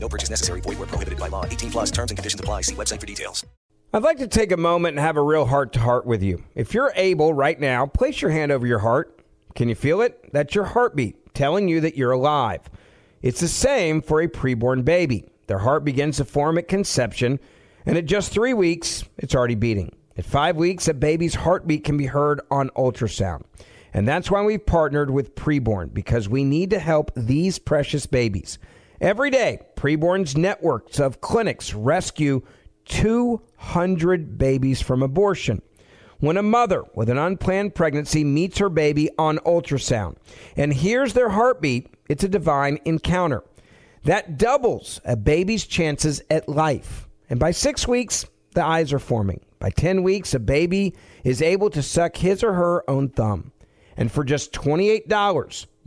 No purchase necessary. Void where prohibited by law. 18 plus terms and conditions apply. See website for details. I'd like to take a moment and have a real heart to heart with you. If you're able right now, place your hand over your heart. Can you feel it? That's your heartbeat telling you that you're alive. It's the same for a preborn baby. Their heart begins to form at conception, and at just three weeks, it's already beating. At five weeks, a baby's heartbeat can be heard on ultrasound. And that's why we've partnered with Preborn, because we need to help these precious babies. Every day, Preborn's networks of clinics rescue 200 babies from abortion. When a mother with an unplanned pregnancy meets her baby on ultrasound and hears their heartbeat, it's a divine encounter. That doubles a baby's chances at life. And by six weeks, the eyes are forming. By 10 weeks, a baby is able to suck his or her own thumb. And for just $28,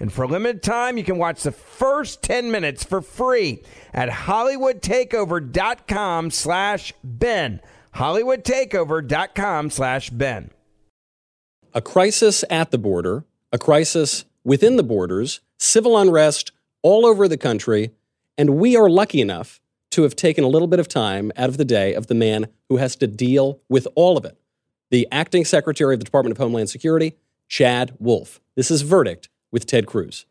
And for a limited time, you can watch the first 10 minutes for free at hollywoodtakeover.com slash Ben. hollywoodtakeover.com slash Ben. A crisis at the border, a crisis within the borders, civil unrest all over the country, and we are lucky enough to have taken a little bit of time out of the day of the man who has to deal with all of it. The acting secretary of the Department of Homeland Security, Chad Wolf. This is Verdict with Ted Cruz.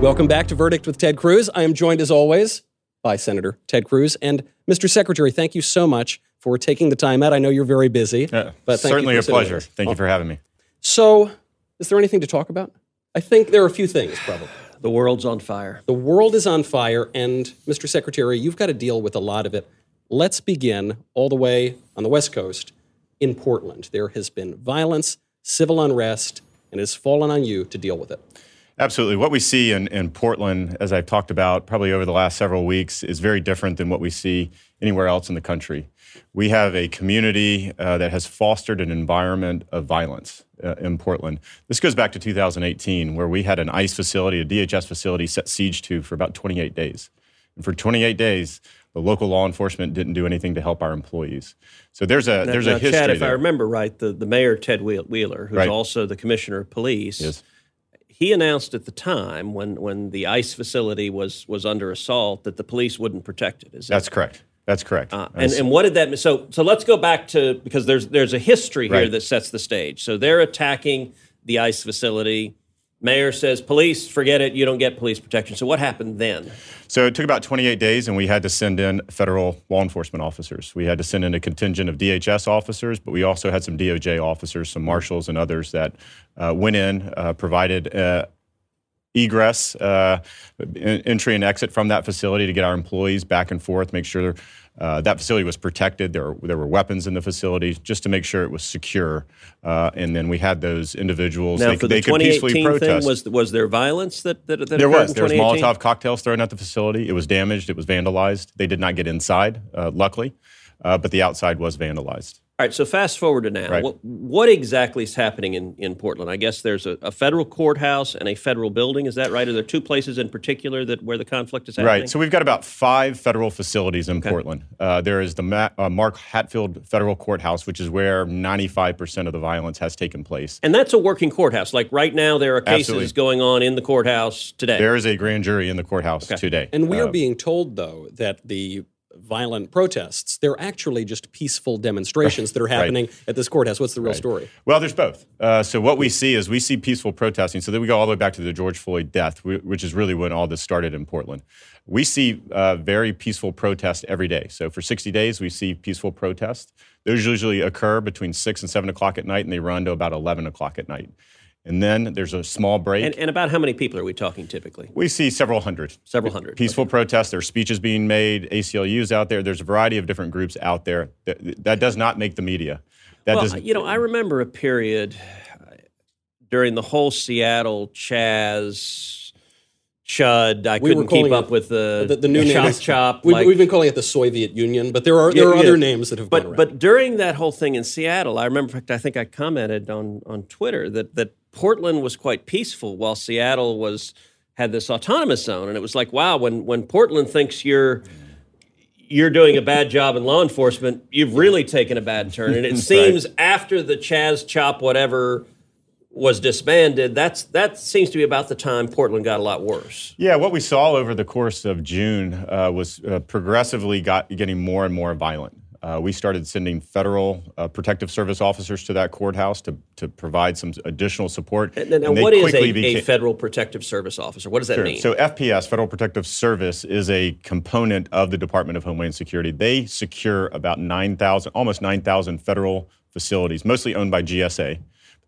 Welcome back to Verdict with Ted Cruz. I am joined as always by Senator Ted Cruz. And Mr. Secretary, thank you so much for taking the time out. I know you're very busy. Uh, but certainly a pleasure. Thank you for having me. So, is there anything to talk about? I think there are a few things, probably. The world's on fire. The world is on fire, and Mr. Secretary, you've got to deal with a lot of it. Let's begin all the way on the West Coast in Portland. There has been violence, civil unrest, and it has fallen on you to deal with it. Absolutely. What we see in, in Portland, as I've talked about probably over the last several weeks, is very different than what we see anywhere else in the country. We have a community uh, that has fostered an environment of violence uh, in Portland. This goes back to 2018, where we had an ICE facility, a DHS facility, set siege to for about 28 days. And for 28 days, the local law enforcement didn't do anything to help our employees. So there's a now, there's now, a history. Chad, if there. I remember right, the, the mayor Ted Wheeler, who's Right. also the commissioner of police, Yes. he announced at the time when when the ICE facility was was under assault that the police wouldn't protect it. Is that That's correct. That's correct. Uh, and, and what did that mean? So, so let's go back to because there's there's a history here Right. that sets the stage. So they're attacking the ICE facility. Mayor says, police, forget it, you don't get police protection. So what happened then? So it took about 28 days, and we had to send in federal law enforcement officers. We had to send in a contingent of DHS officers, but we also had some DOJ officers, some marshals, and others that uh, went in, uh, provided uh, egress, uh, entry and exit from that facility to get our employees back and forth, make sure uh, that facility was protected. There, there were weapons in the facility just to make sure it was secure. Uh, and then we had those individuals. Now, they, for they the could peacefully 2018 protest. thing, was, was there violence that, that, that there was. in There was Molotov cocktails thrown at the facility. It was damaged. It was vandalized. They did not get inside, uh, luckily, uh, but the outside was vandalized. All right, so fast forward to now. Right. What, what exactly is happening in, in Portland? I guess there's a, a federal courthouse and a federal building. Is that right? Are there two places in particular that where the conflict is happening? Right. So we've got about five federal facilities in Portland. Uh, there is the Ma- uh, Mark Hatfield Federal Courthouse, which is where 95% of the violence has taken place. and that's a working courthouse. Like right now, there are cases Absolutely. going on in the courthouse today. There is a grand jury in the courthouse today. And we are Uh, being told, though, that the violent protests, they're actually just peaceful demonstrations that are happening at this courthouse. What's the real story? Well, there's both. Uh, so what we see is we see peaceful protesting. So then we go all the way back to the George Floyd death, which is really when all this started in Portland. We see uh, very peaceful protests every day. So for 60 days, we see peaceful protests. Those usually occur between six and seven o'clock at night, and they run to about 11 o'clock at night. And then there's a small break. and, and about how many people are we talking typically? we see several hundred. Several hundred. Peaceful protests. There's speeches being made. ACLU's out there. There's a variety of different groups out there. That, that does not make the media. That well, does. you know, I remember a period during the whole Seattle Chaz Chud. I We couldn't keep up it- with the, The, the new name chop chop. We've, like- we've been calling it the Soviet Union, but there are there Yeah, are yeah. other names that have but gone but during that whole thing in Seattle, I remember. In fact, I think I commented on on Twitter that that Portland was quite peaceful, while Seattle was had this autonomous zone, and it was like, wow, when when Portland thinks you're you're doing a bad job in law enforcement, you've really taken a bad turn. And it seems after the Chaz Chop whatever was disbanded, that's that seems to be about the time Portland got a lot worse. Yeah, what we saw over the course of June uh, was uh, progressively got, getting more and more violent. Uh, we started sending federal uh, protective service officers to that courthouse to, to provide some additional support. And, and they what is a, quickly a federal protective service officer? What does that Sure. mean? So FPS, Federal Protective Service, is a component of the Department of Homeland Security. They secure about 9,000, almost 9,000 federal facilities, mostly owned by GSA.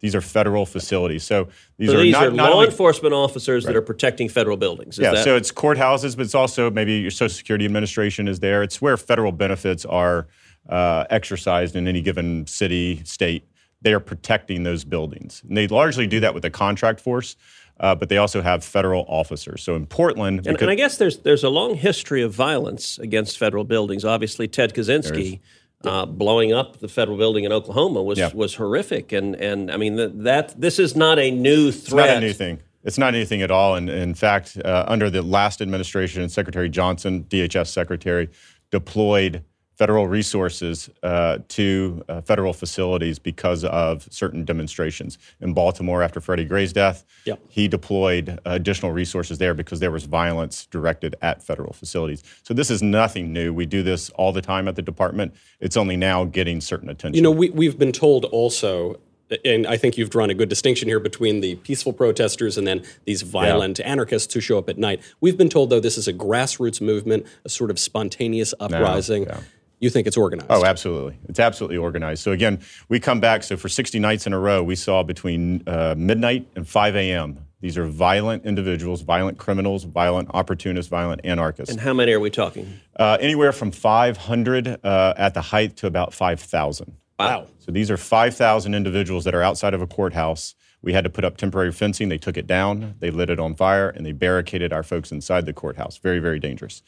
These are federal facilities. So these so are not, are not law only- enforcement officers that are protecting federal buildings. Is yeah, that, so it's courthouses, but it's also maybe your Social Security Administration is there. It's where federal benefits are uh, exercised in any given city, state. They are protecting those buildings. And they largely do that with a contract force, uh, but they also have federal officers. So in Portland, and, because- and I guess there's there's a long history of violence against federal buildings. Obviously, Ted Kaczynski uh, blowing up the federal building in Oklahoma was Yeah. was horrific. And and I mean that, that this is not a new It's threat. not a new thing. It's not anything at all. And in fact, uh, under the last administration, Secretary Johnson, DHS Secretary, deployed federal resources uh, to uh, federal facilities because of certain demonstrations. In Baltimore, after Freddie Gray's death, Yep. he deployed additional resources there because there was violence directed at federal facilities. So this is nothing new. We do this all the time at the department. It's only now getting certain attention. You know, we, we've been told also, and I think you've drawn a good distinction here between the peaceful protesters and then these violent anarchists who show up at night. We've been told, though, this is a grassroots movement, a sort of spontaneous uprising. yeah. You think it's organized? Oh, absolutely. It's absolutely organized. So, again, we come back. So, for 60 nights in a row, we saw between uh, midnight and 5 a.m. These are violent individuals, violent criminals, violent opportunists, violent anarchists. And how many are we talking? Uh, anywhere from 500 uh, at the height to about 5,000. Wow. So, these are 5,000 individuals that are outside of a courthouse. We had to put up temporary fencing. They took it down, they lit it on fire, and they barricaded our folks inside the courthouse. Very, very dangerous.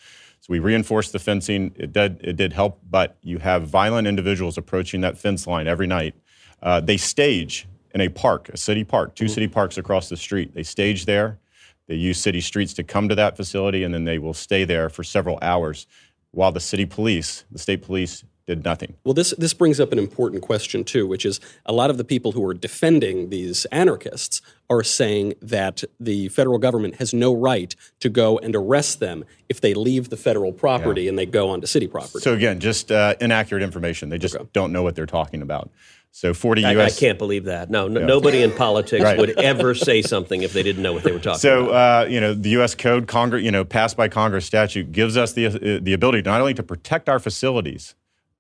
So we reinforced the fencing. It did, it did help, but you have violent individuals approaching that fence line every night. Uh, they stage in a park, a city park, 2 city parks across the street. They stage there. They use city streets to come to that facility, and then they will stay there for several hours while the city police, the state police, did nothing. Well, this this brings up an important question too, which is a lot of the people who are defending these anarchists are saying that the federal government has no right to go and arrest them if they leave the federal property and they go onto city property. So again, just uh, inaccurate information. They just don't know what they're talking about. So 40 I, I can't believe that. No, no nobody in politics Right. would ever say something if they didn't know what they were talking So about. uh, you know the U.S. Code, Congress, you know, passed by Congress statute gives us the uh, the ability not only to protect our facilities,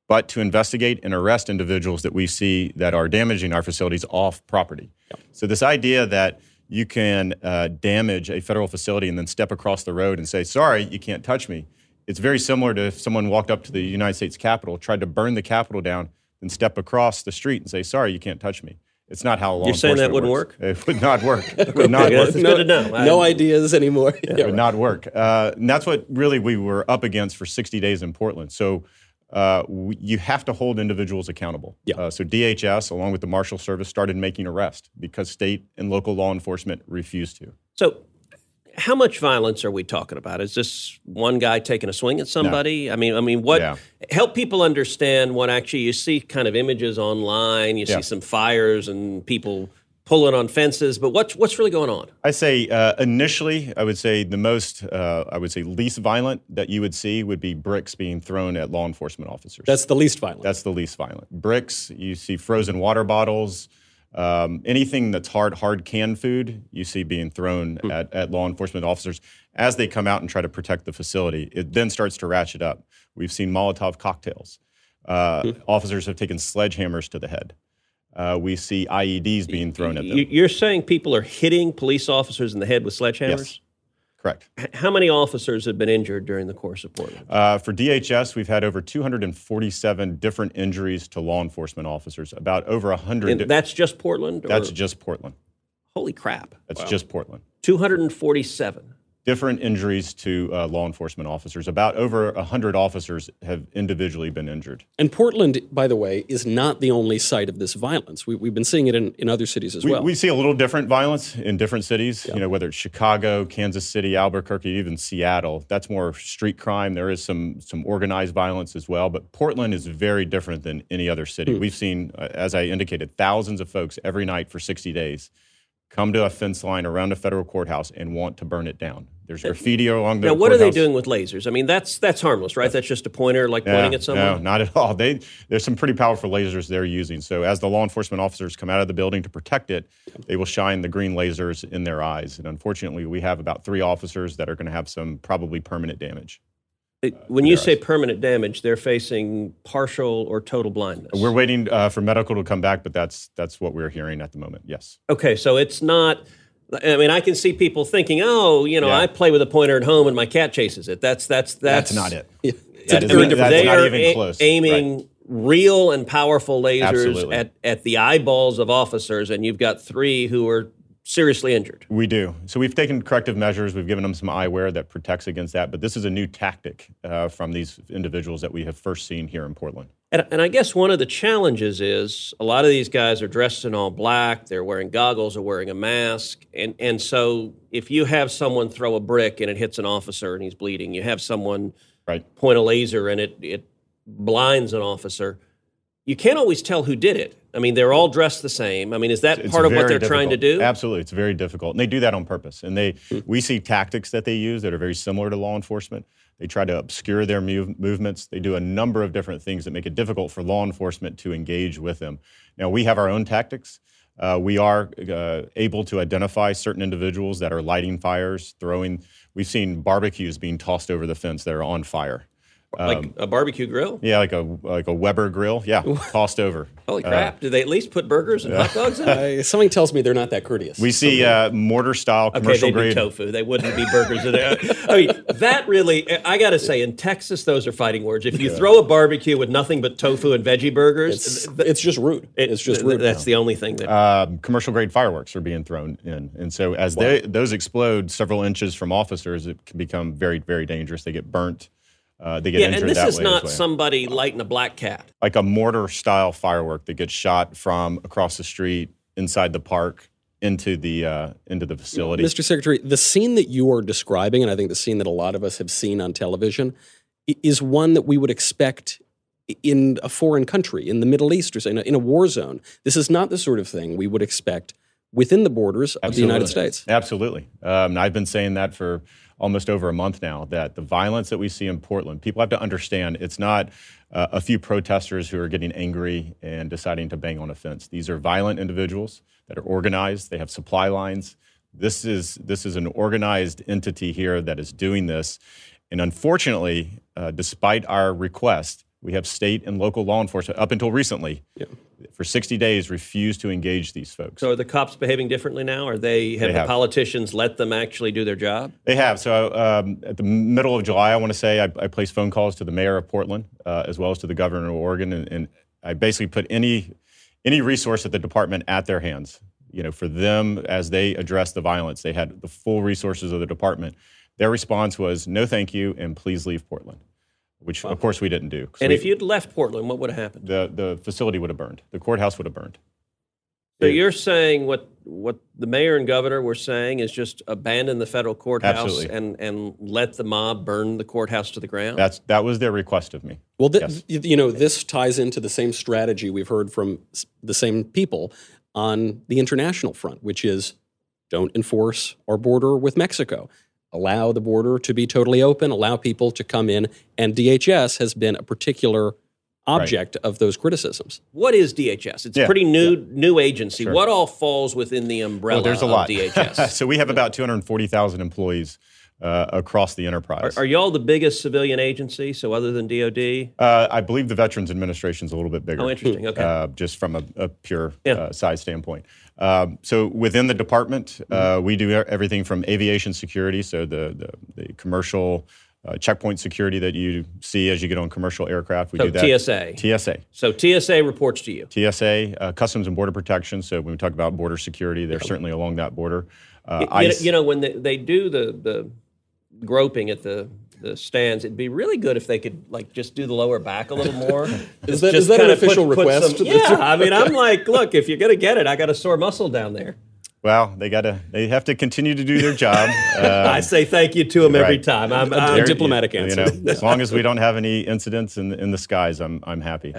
but to investigate and arrest individuals that we see that are damaging our facilities off property. So this idea that you can uh, damage a federal facility and then step across the road and say, "Sorry, you can't touch me." It's very similar to if someone walked up to the United States Capitol, tried to burn the Capitol down, and step across the street and say, "Sorry, you can't touch me." It's not how law You're saying that wouldn't works. It would not work. It would not work. It's good to no ideas anymore. Yeah, It would not work. Uh, and that's what really we were up against for 60 days in Portland. So uh, we, you have to hold individuals accountable. Yeah. Uh, so DHS, along with the Marshal Service, started making arrests because state and local law enforcement refused to. So, how much violence are we talking about? Is this one guy taking a swing at somebody? I mean, I mean, what? Yeah. Help people understand what actually you see. Kind of images online. You Yeah. see some fires and people pulling on fences. But what's what's really going on? I say uh, initially, I would say the most, uh, I would say least violent that you would see would be bricks being thrown at law enforcement officers. That's the least violent. That's the least violent. Bricks, you see frozen water bottles, um, anything that's hard, hard canned food, you see being thrown at, at law enforcement officers as they come out and try to protect the facility. It then starts to ratchet up. We've seen Molotov cocktails. Uh, Officers have taken sledgehammers to the head. Uh, we see IEDs being thrown at them. You- You're saying people are hitting police officers in the head with sledgehammers. Yes. Correct. How many officers have been injured during the course of Portland? Uh, for DHS, we've had over 247 different injuries to law enforcement officers. About over 100. And that's just Portland. Or? that's just Portland. holy crap. That's just Portland. 247. Different injuries to uh, law enforcement officers. About over 100 officers have individually been injured. and Portland, by the way, is not the only site of this violence. We, we've been seeing it in, in other cities as We, well. we see a little different violence in different cities, you know, whether it's Chicago, Kansas City, Albuquerque, even Seattle. That's more street crime. There is some, some organized violence as well, but Portland is very different than any other city. We've seen, uh, as I indicated, thousands of folks every night for 60 days come to a fence line around a federal courthouse and want to burn it down. There's graffiti along the Now, what are they doing with lasers? I mean, that's that's harmless, right? That's just a pointer, like pointing No, at someone. No, not at all. They there's some pretty powerful lasers they're using. So as the law enforcement officers come out of the building to protect it, they will shine the green lasers in their eyes. And unfortunately, we have about three officers that are going to have some probably permanent damage. When you say permanent damage, they're facing partial or total blindness. We're waiting uh, for medical to come back, but that's that's what we're hearing at the moment. Yes. okay, so it's not. I mean, I can see people thinking, "Oh, you know, Yeah. I play with a pointer at home and my cat chases it." That's that's that's, That's, not it. That is very not- that's they not are even a- close. aiming Right. real and powerful lasers Absolutely. at, at the eyeballs of officers, and you've got three who are seriously injured. We do. So we've taken corrective measures. We've given them some eyewear that protects against that. But this is a new tactic uh, from these individuals that we have first seen here in Portland. And, and I guess one of the challenges is a lot of these guys are dressed in all black. They're wearing goggles or wearing a mask. And, and so if you have someone throw a brick and it hits an officer and he's bleeding, you have someone Right. point a laser and it, it blinds an officer, you can't always tell who did it. I mean, they're all dressed the same. I mean, is that It's part of what they're trying to do? Absolutely, it's very difficult, and they do that on purpose. And they, we see tactics that they use that are very similar to law enforcement. They try to obscure their move, movements. They do a number of different things that make it difficult for law enforcement to engage with them. Now, we have our own tactics. Uh, we are uh, able to identify certain individuals that are lighting fires, throwing. We've seen barbecues being tossed over the fence that are on fire. Like a barbecue grill? Yeah, like a like a Weber grill. Yeah, tossed over. Holy crap. Did they at least put burgers and hot dogs in? Uh, something tells me they're not that courteous. We see uh, mortar style commercial they do grade. tofu. They wouldn't be burgers. in there. I mean, that really, I got to say, in Texas, those are fighting words. If you throw a barbecue with nothing but tofu and veggie burgers, it's, th- it's just rude. it- it's just th- rude. That's the only thing that. um, commercial grade fireworks are being thrown in, and so as they, those explode several inches from officers, it can become very very dangerous. They get burnt. Uh, they get yeah, injured and this that is way not as somebody lighting a black cat. like a mortar style firework that gets shot from across the street inside the park into the uh, into the facility. Mr. Secretary, the scene that you are describing, and I think the scene that a lot of us have seen on television, is one that we would expect in a foreign country, in the Middle East, or say in a, in a war zone. This is not the sort of thing we would expect within the borders of the United States. Absolutely. Um, I've been saying that for almost over a month now that the violence that we see in Portland, people have to understand it's not uh, a few protesters who are getting angry and deciding to bang on a fence. These are violent individuals that are organized, they have supply lines. This is, this is an organized entity here that is doing this. And unfortunately, uh, despite our request, we have state and local law enforcement up until recently. For 60 days refused to engage these folks. So are the cops behaving differently now? Are they have They the have. politicians let them actually do their job? They have. So um, at the middle of July, I want to say I, I placed phone calls to the mayor of Portland uh, as well as to the governor of Oregon, and, and I basically put any any resource at the department at their hands. You know, for them as they address the violence, they had the full resources of the department. Their response was no, thank you, and please leave Portland, which of course we didn't do. And we- if you'd left Portland, what would have happened? the the facility would have burned, the courthouse would have burned. So you're saying what what the mayor and governor were saying is just abandon the federal courthouse Absolutely. and and let the mob burn the courthouse to the ground? That's that was their request of me. Well, th- Yes. y- you know, this ties into the same strategy we've heard from s- the same people on the international front, which is don't enforce our border with Mexico. Allow the border to be totally open, allow people to come in, and DHS has been a particular object of those criticisms. what is DHS? It's a pretty new new agency. Sure. What all falls within the umbrella Well, there's a of lot. DHS? so we have about 240,000 employees uh, across the enterprise. are y'all the biggest civilian agency? So other than DoD? Uh, I believe the Veterans Administration is a little bit bigger. Oh, interesting. Okay. Uh, just from a, a pure Yeah. uh, size standpoint. Um, so within the department, uh, Mm-hmm. we do everything from aviation security, so the the, the commercial uh, checkpoint security that you see as you get on commercial aircraft. We So do that. TSA. TSA. So TSA reports to you. TSA, uh, Customs and Border Protection. So when we talk about border security, they're certainly along that border. Uh, You- you, know, you know, when they, they do the the groping at the the stands, it'd be really good if they could like just do the lower back a little more. Is that- that an kinda put- official put request? some- yeah, I mean, I'm like, look, if you're gonna get it, I got a sore muscle down there. Well, they gotta they have to continue to do their job. Uh, I say thank you to them every right. time. I'm, A I'm diplomatic you answer. know, as long as we don't have any incidents in in the skies, I'm I'm happy.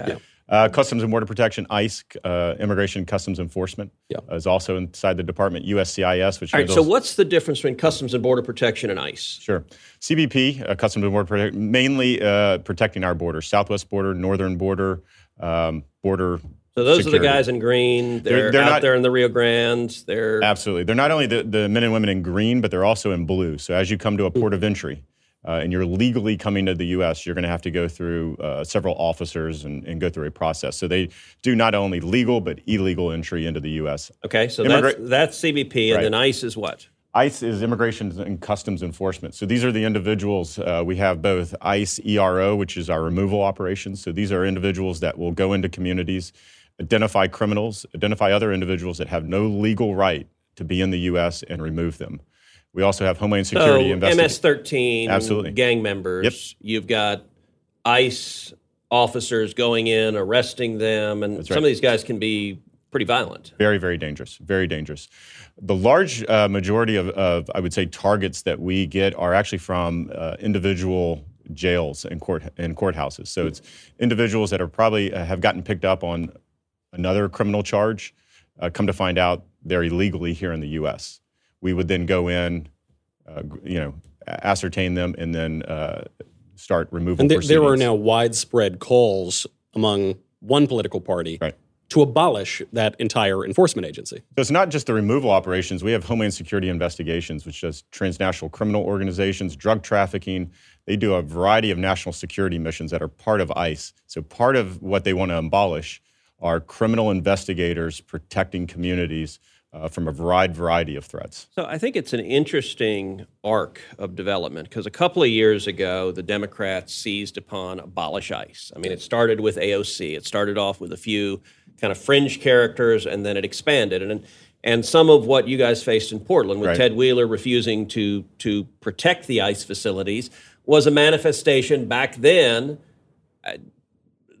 Uh, Customs and Border Protection, ICE, uh, Immigration and Customs Enforcement, Yeah. uh, is also inside the department. USCIS, which All right. So what's the difference between Customs and Border Protection and ICE? Sure. CBP, uh, Customs and Border Protection, mainly uh, protecting our border, southwest border, northern border, um, border. So those are the guys in green. They're, they're out not- there in the Rio Grande. They're Absolutely. They're not only the, the men and women in green, but they're also in blue. So as you come to a port of entry uh, and you're legally coming to the U.S., you're going to have to go through uh, several officers and, and go through a process. So they do not only legal, but illegal entry into the U.S. okay. So Immigra- that's that's CBP, and Right. then ICE is what? ICE is Immigration and Customs Enforcement. So these are the individuals. Uh, we have both ICE ERO, which is our removal operations. So these are individuals that will go into communities, identify criminals, identify other individuals that have no legal right to be in the U.S. and remove them. We also have Homeland Security so investigation. MS-13, Absolutely. gang members. Yep. You've got ICE officers going in, arresting them, and That's some of these guys can be pretty violent. Very, very dangerous. Very dangerous. The large uh, majority of, of, I would say, targets that we get are actually from uh, individual jails and court and courthouses. So it's individuals that are probably uh, have gotten picked up on another criminal charge. Uh, come to find out, they're illegally here in the U.S. We would then go in, uh, you know, ascertain them, and then uh, start removal. And there, there are now widespread calls among one political party Right. to abolish that entire enforcement agency. So it's not just the removal operations. We have Homeland Security Investigations, which does transnational criminal organizations, drug trafficking. They do a variety of national security missions that are part of ICE. So part of what they want to abolish are criminal investigators protecting communities uh, from a wide variety of threats. So I think it's an interesting arc of development because a couple of years ago, the Democrats seized upon abolish ICE. I mean, it started with AOC. It started off with a few kind of fringe characters, and then it expanded. And and some of what you guys faced in Portland with Right. Ted Wheeler refusing to to protect the ICE facilities was a manifestation back then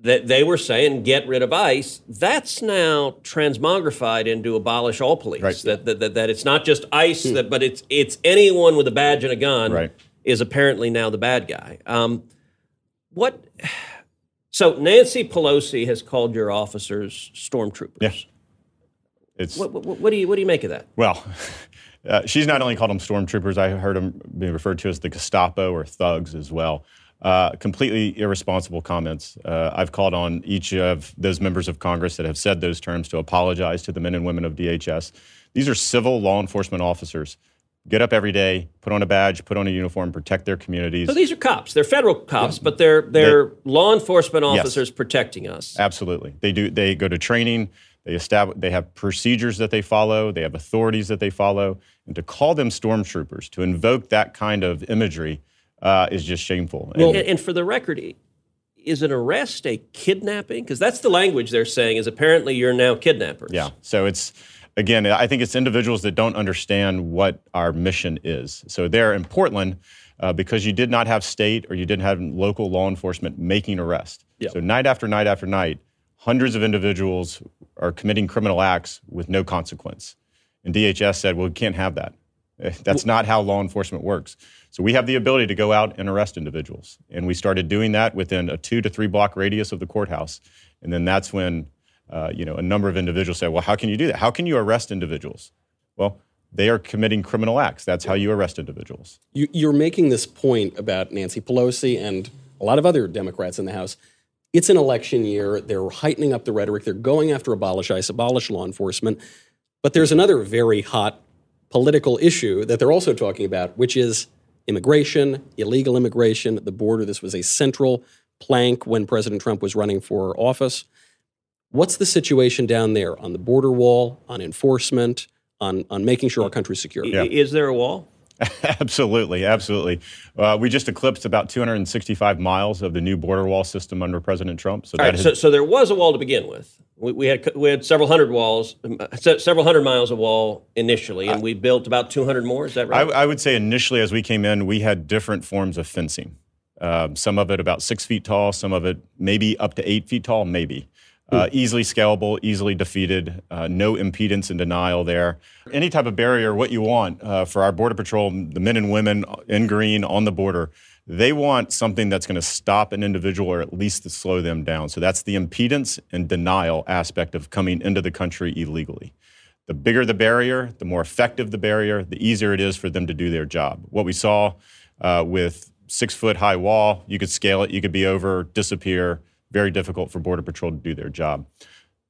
that they were saying get rid of ICE. That's now transmogrified into abolish all police. Right. That, that, that that it's not just ICE, that, but it's it's anyone with a badge and a gun Right. is apparently now the bad guy. Um, what? So Nancy Pelosi has called your officers stormtroopers. Yeah. It's What, what, what do you what do you make of that? well, uh, she's not only called them stormtroopers. I heard them being referred to as the Gestapo or thugs as well. Uh, completely irresponsible comments. Uh, I've called on each of those members of Congress that have said those terms to apologize to the men and women of DHS. These are civil law enforcement officers. Get up every day, put on a badge, put on a uniform, protect their communities. So these are cops. They're federal cops, but they're they're law enforcement officers protecting us. Absolutely. They do. They go to training. They establish. They have procedures that they follow. They have authorities that they follow. And to call them stormtroopers, to invoke that kind of imagery, uh, is just shameful. And- And, and for the record, is an arrest a kidnapping? Because that's the language they're saying. Is apparently you're now kidnappers. yeah. So it's again. I think it's individuals that don't understand what our mission is. So there in Portland, uh, because you did not have state or you didn't have local law enforcement making arrest. Yeah. So night after night after night, hundreds of individuals are committing criminal acts with no consequence. And DHS said, well, we can't have that. That's not how law enforcement works. So we have the ability to go out and arrest individuals. And we started doing that within a two to three block radius of the courthouse. And then that's when, uh, you know, a number of individuals said, well, how can you do that? How can you arrest individuals? Well, they are committing criminal acts. That's how you arrest individuals. You, you're making this point about Nancy Pelosi and a lot of other Democrats in the House. It's an election year. They're heightening up the rhetoric. They're going after abolish ICE, abolish law enforcement. But there's another very hot political issue that they're also talking about, which is immigration, illegal immigration, the border. This was a central plank when President Trump was running for office. What's the situation down there on the border wall, on enforcement, on, on making sure our country's secure? I- Is there a wall? absolutely, absolutely. Uh, we just eclipsed about 265 miles of the new border wall system under President Trump. So All right. has- So, so there was a wall to begin with. We, we had we had several hundred walls, um, uh, se- several hundred miles of wall initially, and we built about 200 more. Is that I, right? I would say initially, as we came in, we had different forms of fencing. Um, some of it about six feet tall, some of it maybe up to eight feet tall, maybe. Uh, easily scalable, easily defeated, uh, no impedance and denial there. Any type of barrier, what you want uh, for our Border Patrol, the men and women in green on the border, they want something that's going to stop an individual or at least slow them down. So that's the impedance and denial aspect of coming into the country illegally. The bigger the barrier, the more effective the barrier, the easier it is for them to do their job. What we saw uh, with six foot high wall, you could scale it, you could be over, disappear. Very difficult for Border Patrol to do their job.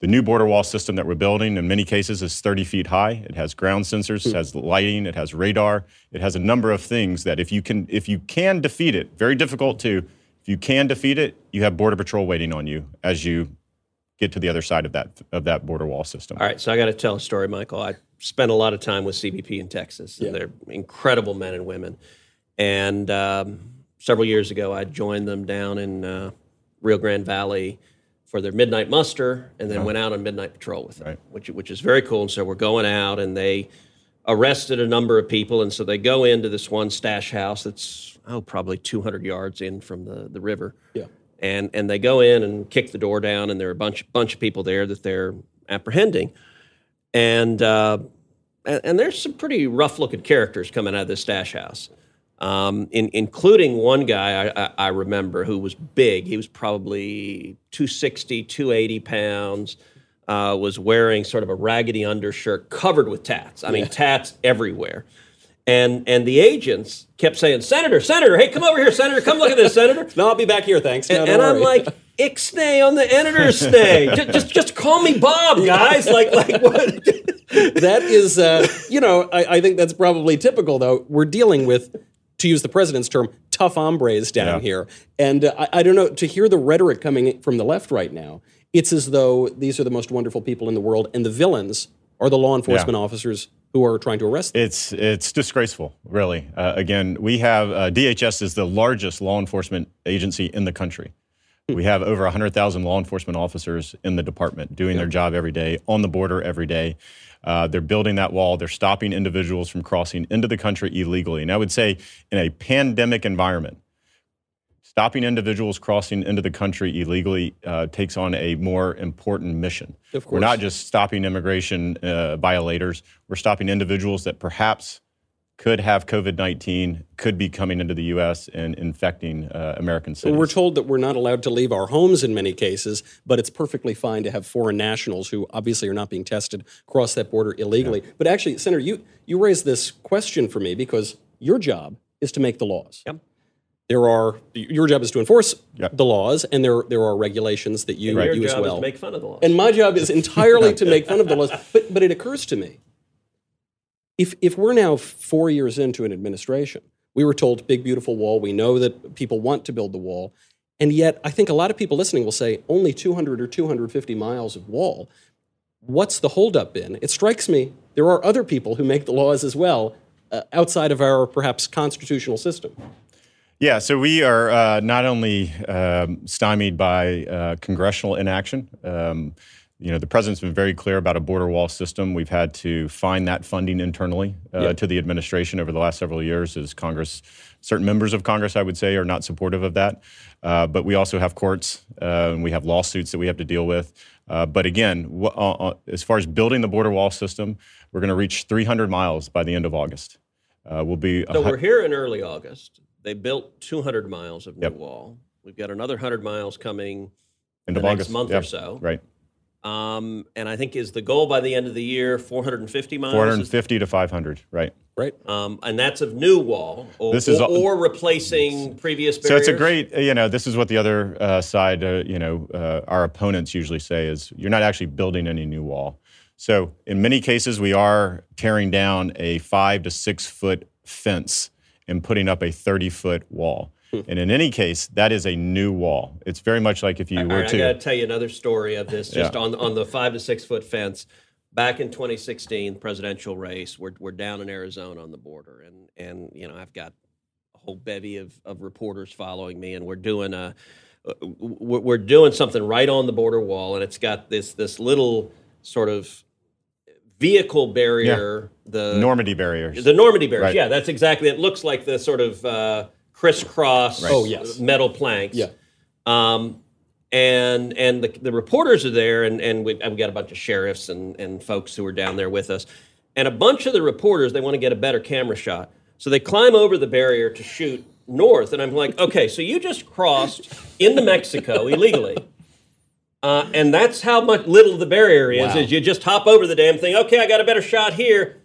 The new border wall system that we're building in many cases is 30 feet high. It has ground sensors, it has lighting, it has radar, it has a number of things that if you can if you can defeat it, very difficult to, if you can defeat it, you have Border Patrol waiting on you as you get to the other side of that of that border wall system. All right, so I got to tell a story, Michael. I spent a lot of time with CBP in Texas, and they're incredible men and women. And um, several years ago, I joined them down in uh, Rio Grande Valley for their midnight muster, and then went out on midnight patrol with them, Right. which which is very cool. And so we're going out, and they arrested a number of people, and so they go into this one stash house that's oh probably 200 yards in from the the river Yeah. and and they go in and kick the door down, and there are a bunch bunch of people there that they're apprehending, and uh, and there's some pretty rough looking characters coming out of this stash house, um, in, including one guy I, I, I remember who was big. He was probably 260, 280 pounds. Uh, was wearing sort of a raggedy undershirt covered with tats. I mean, tats everywhere. And and the agents kept saying, "Senator, Senator, hey, come over here, Senator, come look at this, Senator." No, I'll be back here, thanks. No, And, and I'm like, Ixnay on the editor's stay. just, just, just call me Bob, guys. Like, like what? that is, uh, you know, I, I think that's probably typical, though. We're dealing with, to use the president's term, tough hombres down Yeah. here. And uh, I, I don't know, to hear the rhetoric coming from the left right now, it's as though these are the most wonderful people in the world, and the villains are the law enforcement officers who are trying to arrest them. It's it's disgraceful, really. Uh, again, we have uh, DHS is the largest law enforcement agency in the country. We have over 100,000 law enforcement officers in the department doing their job every day, on the border every day. Uh, they're building that wall. They're stopping individuals from crossing into the country illegally. And I would say, in a pandemic environment, stopping individuals crossing into the country illegally uh, takes on a more important mission. Of course. We're not just stopping immigration uh, violators, we're stopping individuals that perhaps could have COVID 19, could be coming into the U.S. and infecting uh, American cities. We're told that we're not allowed to leave our homes in many cases, but it's perfectly fine to have foreign nationals who obviously are not being tested cross that border illegally. Yeah. But actually, Senator, you, you raised this question for me because your job is to make the laws. Yep. There are your job is to enforce yep. the laws, and there there are regulations that you and you as well. make fun of the laws. And my job is entirely to make fun of the laws. But but it occurs to me if, if we're now four years into an administration, we were told big, beautiful wall. We know that people want to build the wall. And yet, I think a lot of people listening will say only 200 or 250 miles of wall. What's the holdup been? It strikes me there are other people who make the laws as well uh, outside of our perhaps constitutional system. Yeah, so we are uh, not only um, stymied by uh, congressional inaction. Um, you know, the president's been very clear about a border wall system. We've had to find that funding internally uh, to the administration over the last several years as Congress, certain members of Congress, I would say, are not supportive of that. Uh, but we also have courts uh, and we have lawsuits that we have to deal with. Uh, but again, w- uh, uh, as far as building the border wall system, we're going to reach 300 miles by the end of August. we'll be. So we're here in early August. They built 200 miles of new yep. wall. We've got another 100 miles coming in the next month yep. or so. Right. Um, and I think is the goal by the end of the year 450 miles. 450 to 500, right? Right. Um, and that's of new wall, or, this is, or, or replacing previous barriers. So it's a great, you know, this is what the other uh, side, uh, you know, uh, our opponents usually say is you're not actually building any new wall. So in many cases, we are tearing down a five to six foot fence and putting up a 30 foot wall. And in any case, that is a new wall. It's very much like if you All were right, to. I got to tell you another story of this, just yeah. on on the five to six foot fence. Back in 2016, presidential race, we're we're down in Arizona on the border, and and you know I've got a whole bevy of of reporters following me, and we're doing a uh, we're doing something right on the border wall, and it's got this this little sort of vehicle barrier, yeah. the Normandy barriers, the Normandy barriers. Right. Yeah, that's exactly. It looks like the sort of uh, crisscross right. oh, yes. metal planks. Yeah. Um, and and the, the reporters are there, and, and we, have got a bunch of sheriffs and, and folks who are down there with us. And a bunch of the reporters, they want to get a better camera shot. So they climb over the barrier to shoot north. And I'm like, okay, so you just crossed into Mexico illegally. Uh, and that's how much little the barrier is, wow. is you just hop over the damn thing. Okay, I got a better shot here.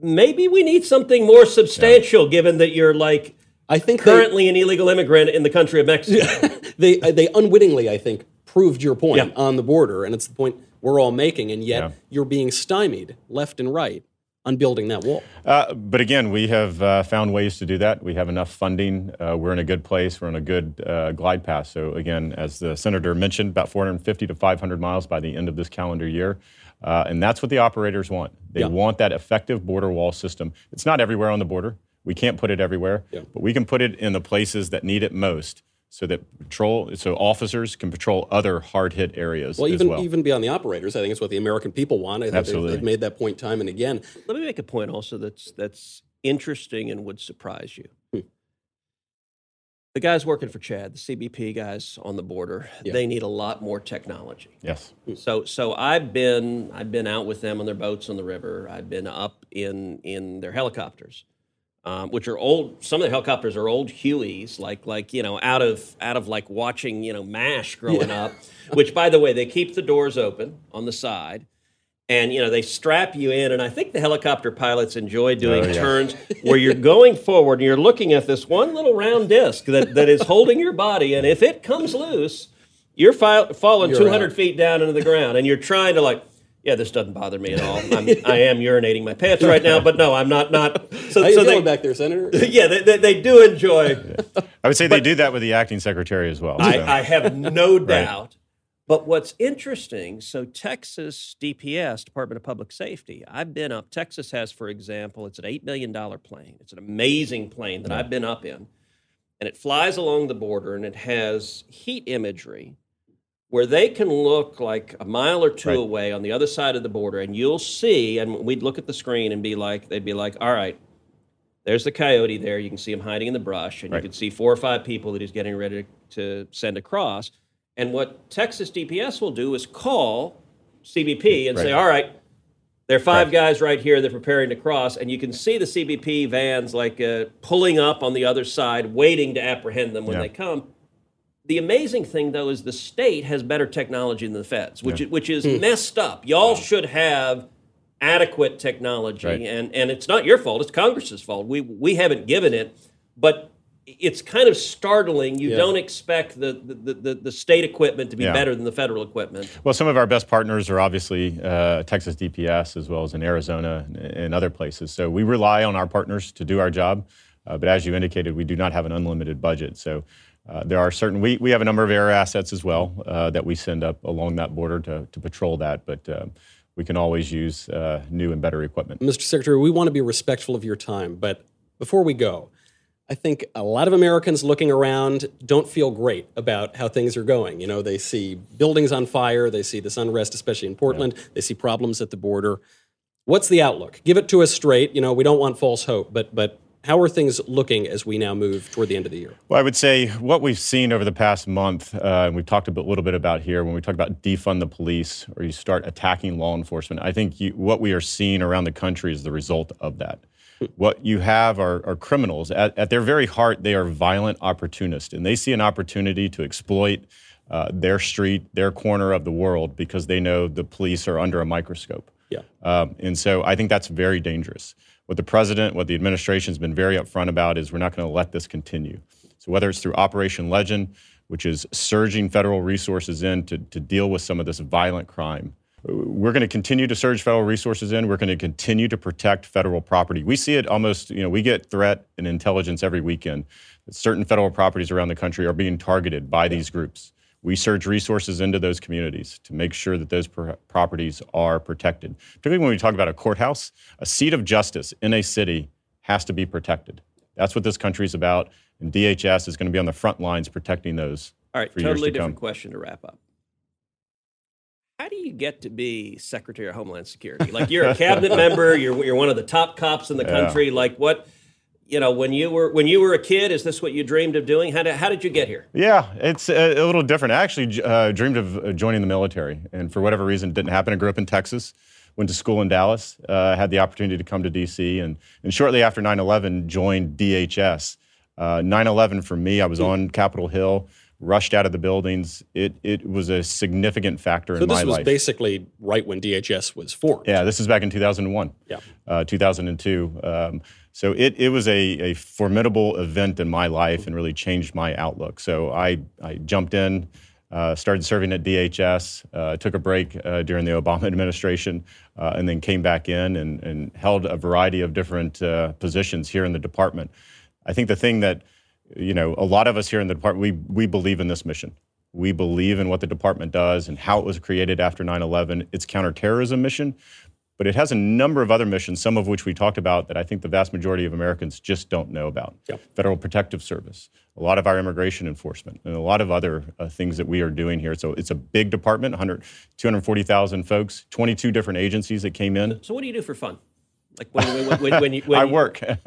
Maybe we need something more substantial, yeah. given that you're like I think currently they, an illegal immigrant in the country of Mexico. they they unwittingly, I think, proved your point yeah. on the border, and it's the point we're all making, and yet yeah. you're being stymied left and right on building that wall. Uh, but again, we have uh, found ways to do that. We have enough funding. Uh, we're in a good place. We're on a good uh, glide path. So again, as the senator mentioned, about 450 to 500 miles by the end of this calendar year. Uh, and that's what the operators want. They yeah. want that effective border wall system. It's not everywhere on the border. We can't put it everywhere, yeah. but we can put it in the places that need it most so that patrol so officers can patrol other hard hit areas as well even well. even beyond the operators i think it's what the american people want i think Absolutely. They've, they've, made that point time and again let me make a point also that's that's interesting and would surprise you hmm. the guys working for chad the cbp guys on the border yeah. they need a lot more technology yes hmm. so so i've been i've been out with them on their boats on the river i've been up in in their helicopters um, which are old. Some of the helicopters are old Hueys, like like you know out of out of like watching you know Mash growing yeah. up. Which, by the way, they keep the doors open on the side, and you know they strap you in. And I think the helicopter pilots enjoy doing oh, yeah. turns where you're going forward and you're looking at this one little round disc that, that is holding your body, and if it comes loose, you're fi- falling you're 200 out. feet down into the ground, and you're trying to like yeah, this doesn't bother me at all. I'm, I am urinating my pants right now, but no, I'm not. Not. So, How you so they, back there, Senator? yeah, they, they, they do enjoy. Yeah. I would say but, they do that with the acting secretary as well. So. I, I, have no doubt. Right. But what's interesting, so Texas DPS, Department of Public Safety, I've been up. Texas has, for example, it's an $8 million plane. It's an amazing plane that yeah. I've been up in. And it flies along the border and it has heat imagery where they can look like a mile or two right. away on the other side of the border, and you'll see, and we'd look at the screen and be like, they'd be like, all right, there's the coyote there. You can see him hiding in the brush, and right. you can see four or five people that he's getting ready to send across. And what Texas DPS will do is call CBP and right. say, all right, There are five guys right here. They're preparing to cross, and you can see the CBP vans like uh, pulling up on the other side, waiting to apprehend them when Yeah. they come. The amazing thing, though, is the state has better technology than the feds, which Yeah. which is messed up. Y'all should have adequate technology, Right. and and it's not your fault; it's Congress's fault. We we haven't given it, but it's kind of startling. You Yeah. don't expect the the, the the state equipment to be Yeah. better than the federal equipment. Well, some of our best partners are obviously uh, Texas DPS as well as in Arizona and, and other places. So we rely on our partners to do our job. Uh, but as you indicated, we do not have an unlimited budget. So uh, there are certain, we, we have a number of air assets as well uh, that we send up along that border to, to patrol that. But uh, we can always use uh, new and better equipment. Mr. Secretary, we want to be respectful of your time, but before we go, I think a lot of Americans looking around don't feel great about how things are going. You know, they see buildings on fire, they see this unrest, especially in Portland, they see problems at the border. What's the outlook? Give it to us straight. You know, we don't want false hope, but but how are things looking as we now move toward the end of the year? Well, I would say what we've seen over the past month, uh, and we've talked a bit- little bit about here when we talk about defund the police or you start attacking law enforcement. I think you, what we are seeing around the country is the result of that. What you have are, are criminals. At, at their very heart, they are violent opportunists, and they see an opportunity to exploit uh, their street, their corner of the world because they know the police are under a microscope. Yeah. Um, and so I think that's very dangerous. What the president, what the administration has been very upfront about is we're not going to let this continue. So whether it's through Operation Legend, which is surging federal resources in to, to deal with some of this violent crime, we're going to continue to surge federal resources in. We're going to continue to protect federal property. We see it almost, you know, we get threat and intelligence every weekend that certain federal properties around the country are being targeted by these groups. We surge resources into those communities to make sure that those pro- properties are protected. Particularly when we talk about a courthouse, a seat of justice in a city has to be protected. That's what this country is about, and DHS is going to be on the front lines protecting those. All right, totally to come. different question to wrap up. How do you get to be Secretary of Homeland Security? Like you're a cabinet member, you're you're one of the top cops in the Yeah. country. Like what, you know, when you were when you were a kid, is this what you dreamed of doing? How did how did you get here? Yeah, it's a, a little different. I actually uh, dreamed of uh, joining the military, and for whatever reason, it didn't happen. I grew up in Texas, went to school in Dallas, uh, had the opportunity to come to D.C., and, and shortly after 9 11, joined DHS. 9 11 for me, I was on Capitol Hill, rushed out of the buildings. It, it was a significant factor So in this my was life. basically right when DHS was formed. Yeah, this is back in 2001. Yeah. Uh, 2002. Um, so it, it was a, a formidable event in my life and really changed my outlook. So I, I jumped in, uh, started serving at DHS, uh, took a break uh, during the Obama administration, uh, and then came back in and, and held a variety of different uh, positions here in the department. I think the thing that, you know, a lot of us here in the department, we, we believe in this mission. We believe in what the department does and how it was created after 9 11. It's counterterrorism mission, but it has a number of other missions, some of which we talked about that I think the vast majority of Americans just don't know about. Yep. Federal Protective Service, a lot of our immigration enforcement, and a lot of other uh, things that we are doing here. So it's a big department, 240,000 folks, 22 different agencies that came in. So what do you do for fun? Like when when, when, when you I you- work,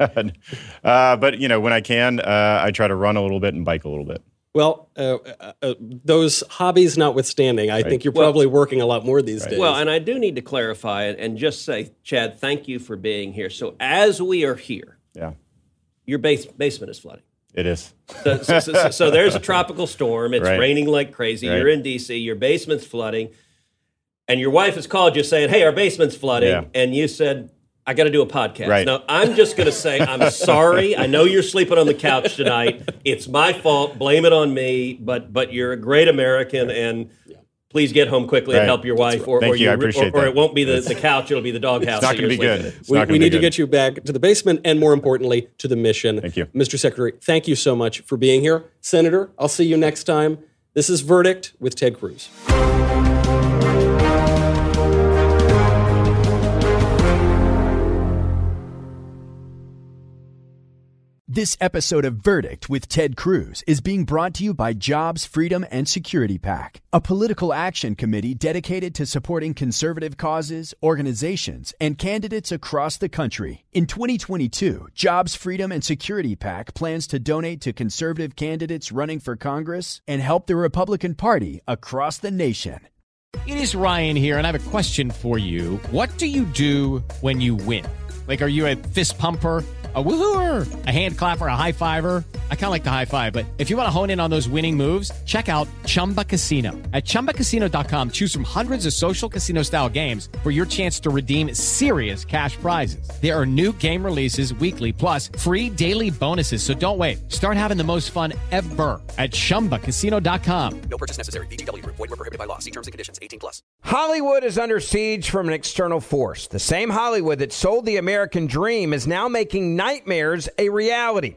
uh, but you know when I can, uh, I try to run a little bit and bike a little bit. Well, uh, uh, uh, those hobbies notwithstanding, I think you're probably working a lot more these days. Well, and I do need to clarify and, and just say, Chad, thank you for being here. So as we are here, Yeah, your base, basement is flooding. it is. So, so, so, so- so there's a tropical storm. It's Right. raining like crazy. Right. You're in DC. Your basement's flooding, and your wife has called you saying, "Hey, our basement's flooding," Yeah. and you said. I got to do a podcast. Right. Now, I'm just going to say, I'm sorry. I know you're sleeping on the couch tonight. It's my fault. Blame it on me. But but you're a great American, and please get home quickly and help your wife, or, Thank or, you. I or- appreciate or, that. it won't be the, the couch. It'll be the doghouse. It's not going to be sleeping good. we, we be need to get you back to the basement and more importantly to the mission. Thank you. Mr. Secretary. Thank you so much for being here. Senator, I'll see you next time. This is Verdict with Ted Cruz. This episode of Verdict with Ted Cruz is being brought to you by Jobs, Freedom, and Security PAC, a political action committee dedicated to supporting conservative causes, organizations, and candidates across the country. In 2022, Jobs, Freedom, and Security PAC plans to donate to conservative candidates running for Congress and help the Republican Party across the nation. It is Ryan here, and I have a question for you. What do you do when you win? Like, are you a fist pumper? A woohooer, a hand clapper, a high fiver. I kind of like the high five, but if you want to hone in on those winning moves, check out Chumba Casino. At ChumbaCasino.com, choose from hundreds of social casino style games for your chance to redeem serious cash prizes. There are new game releases weekly, plus free daily bonuses. So don't wait. Start having the most fun ever at ChumbaCasino.com. No purchase necessary. VGW Group. Void were prohibited by law. See terms and conditions. 18 plus. Hollywood is under siege from an external force. The same Hollywood that sold the American dream is now making nightmares a reality.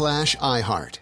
slash iHeart.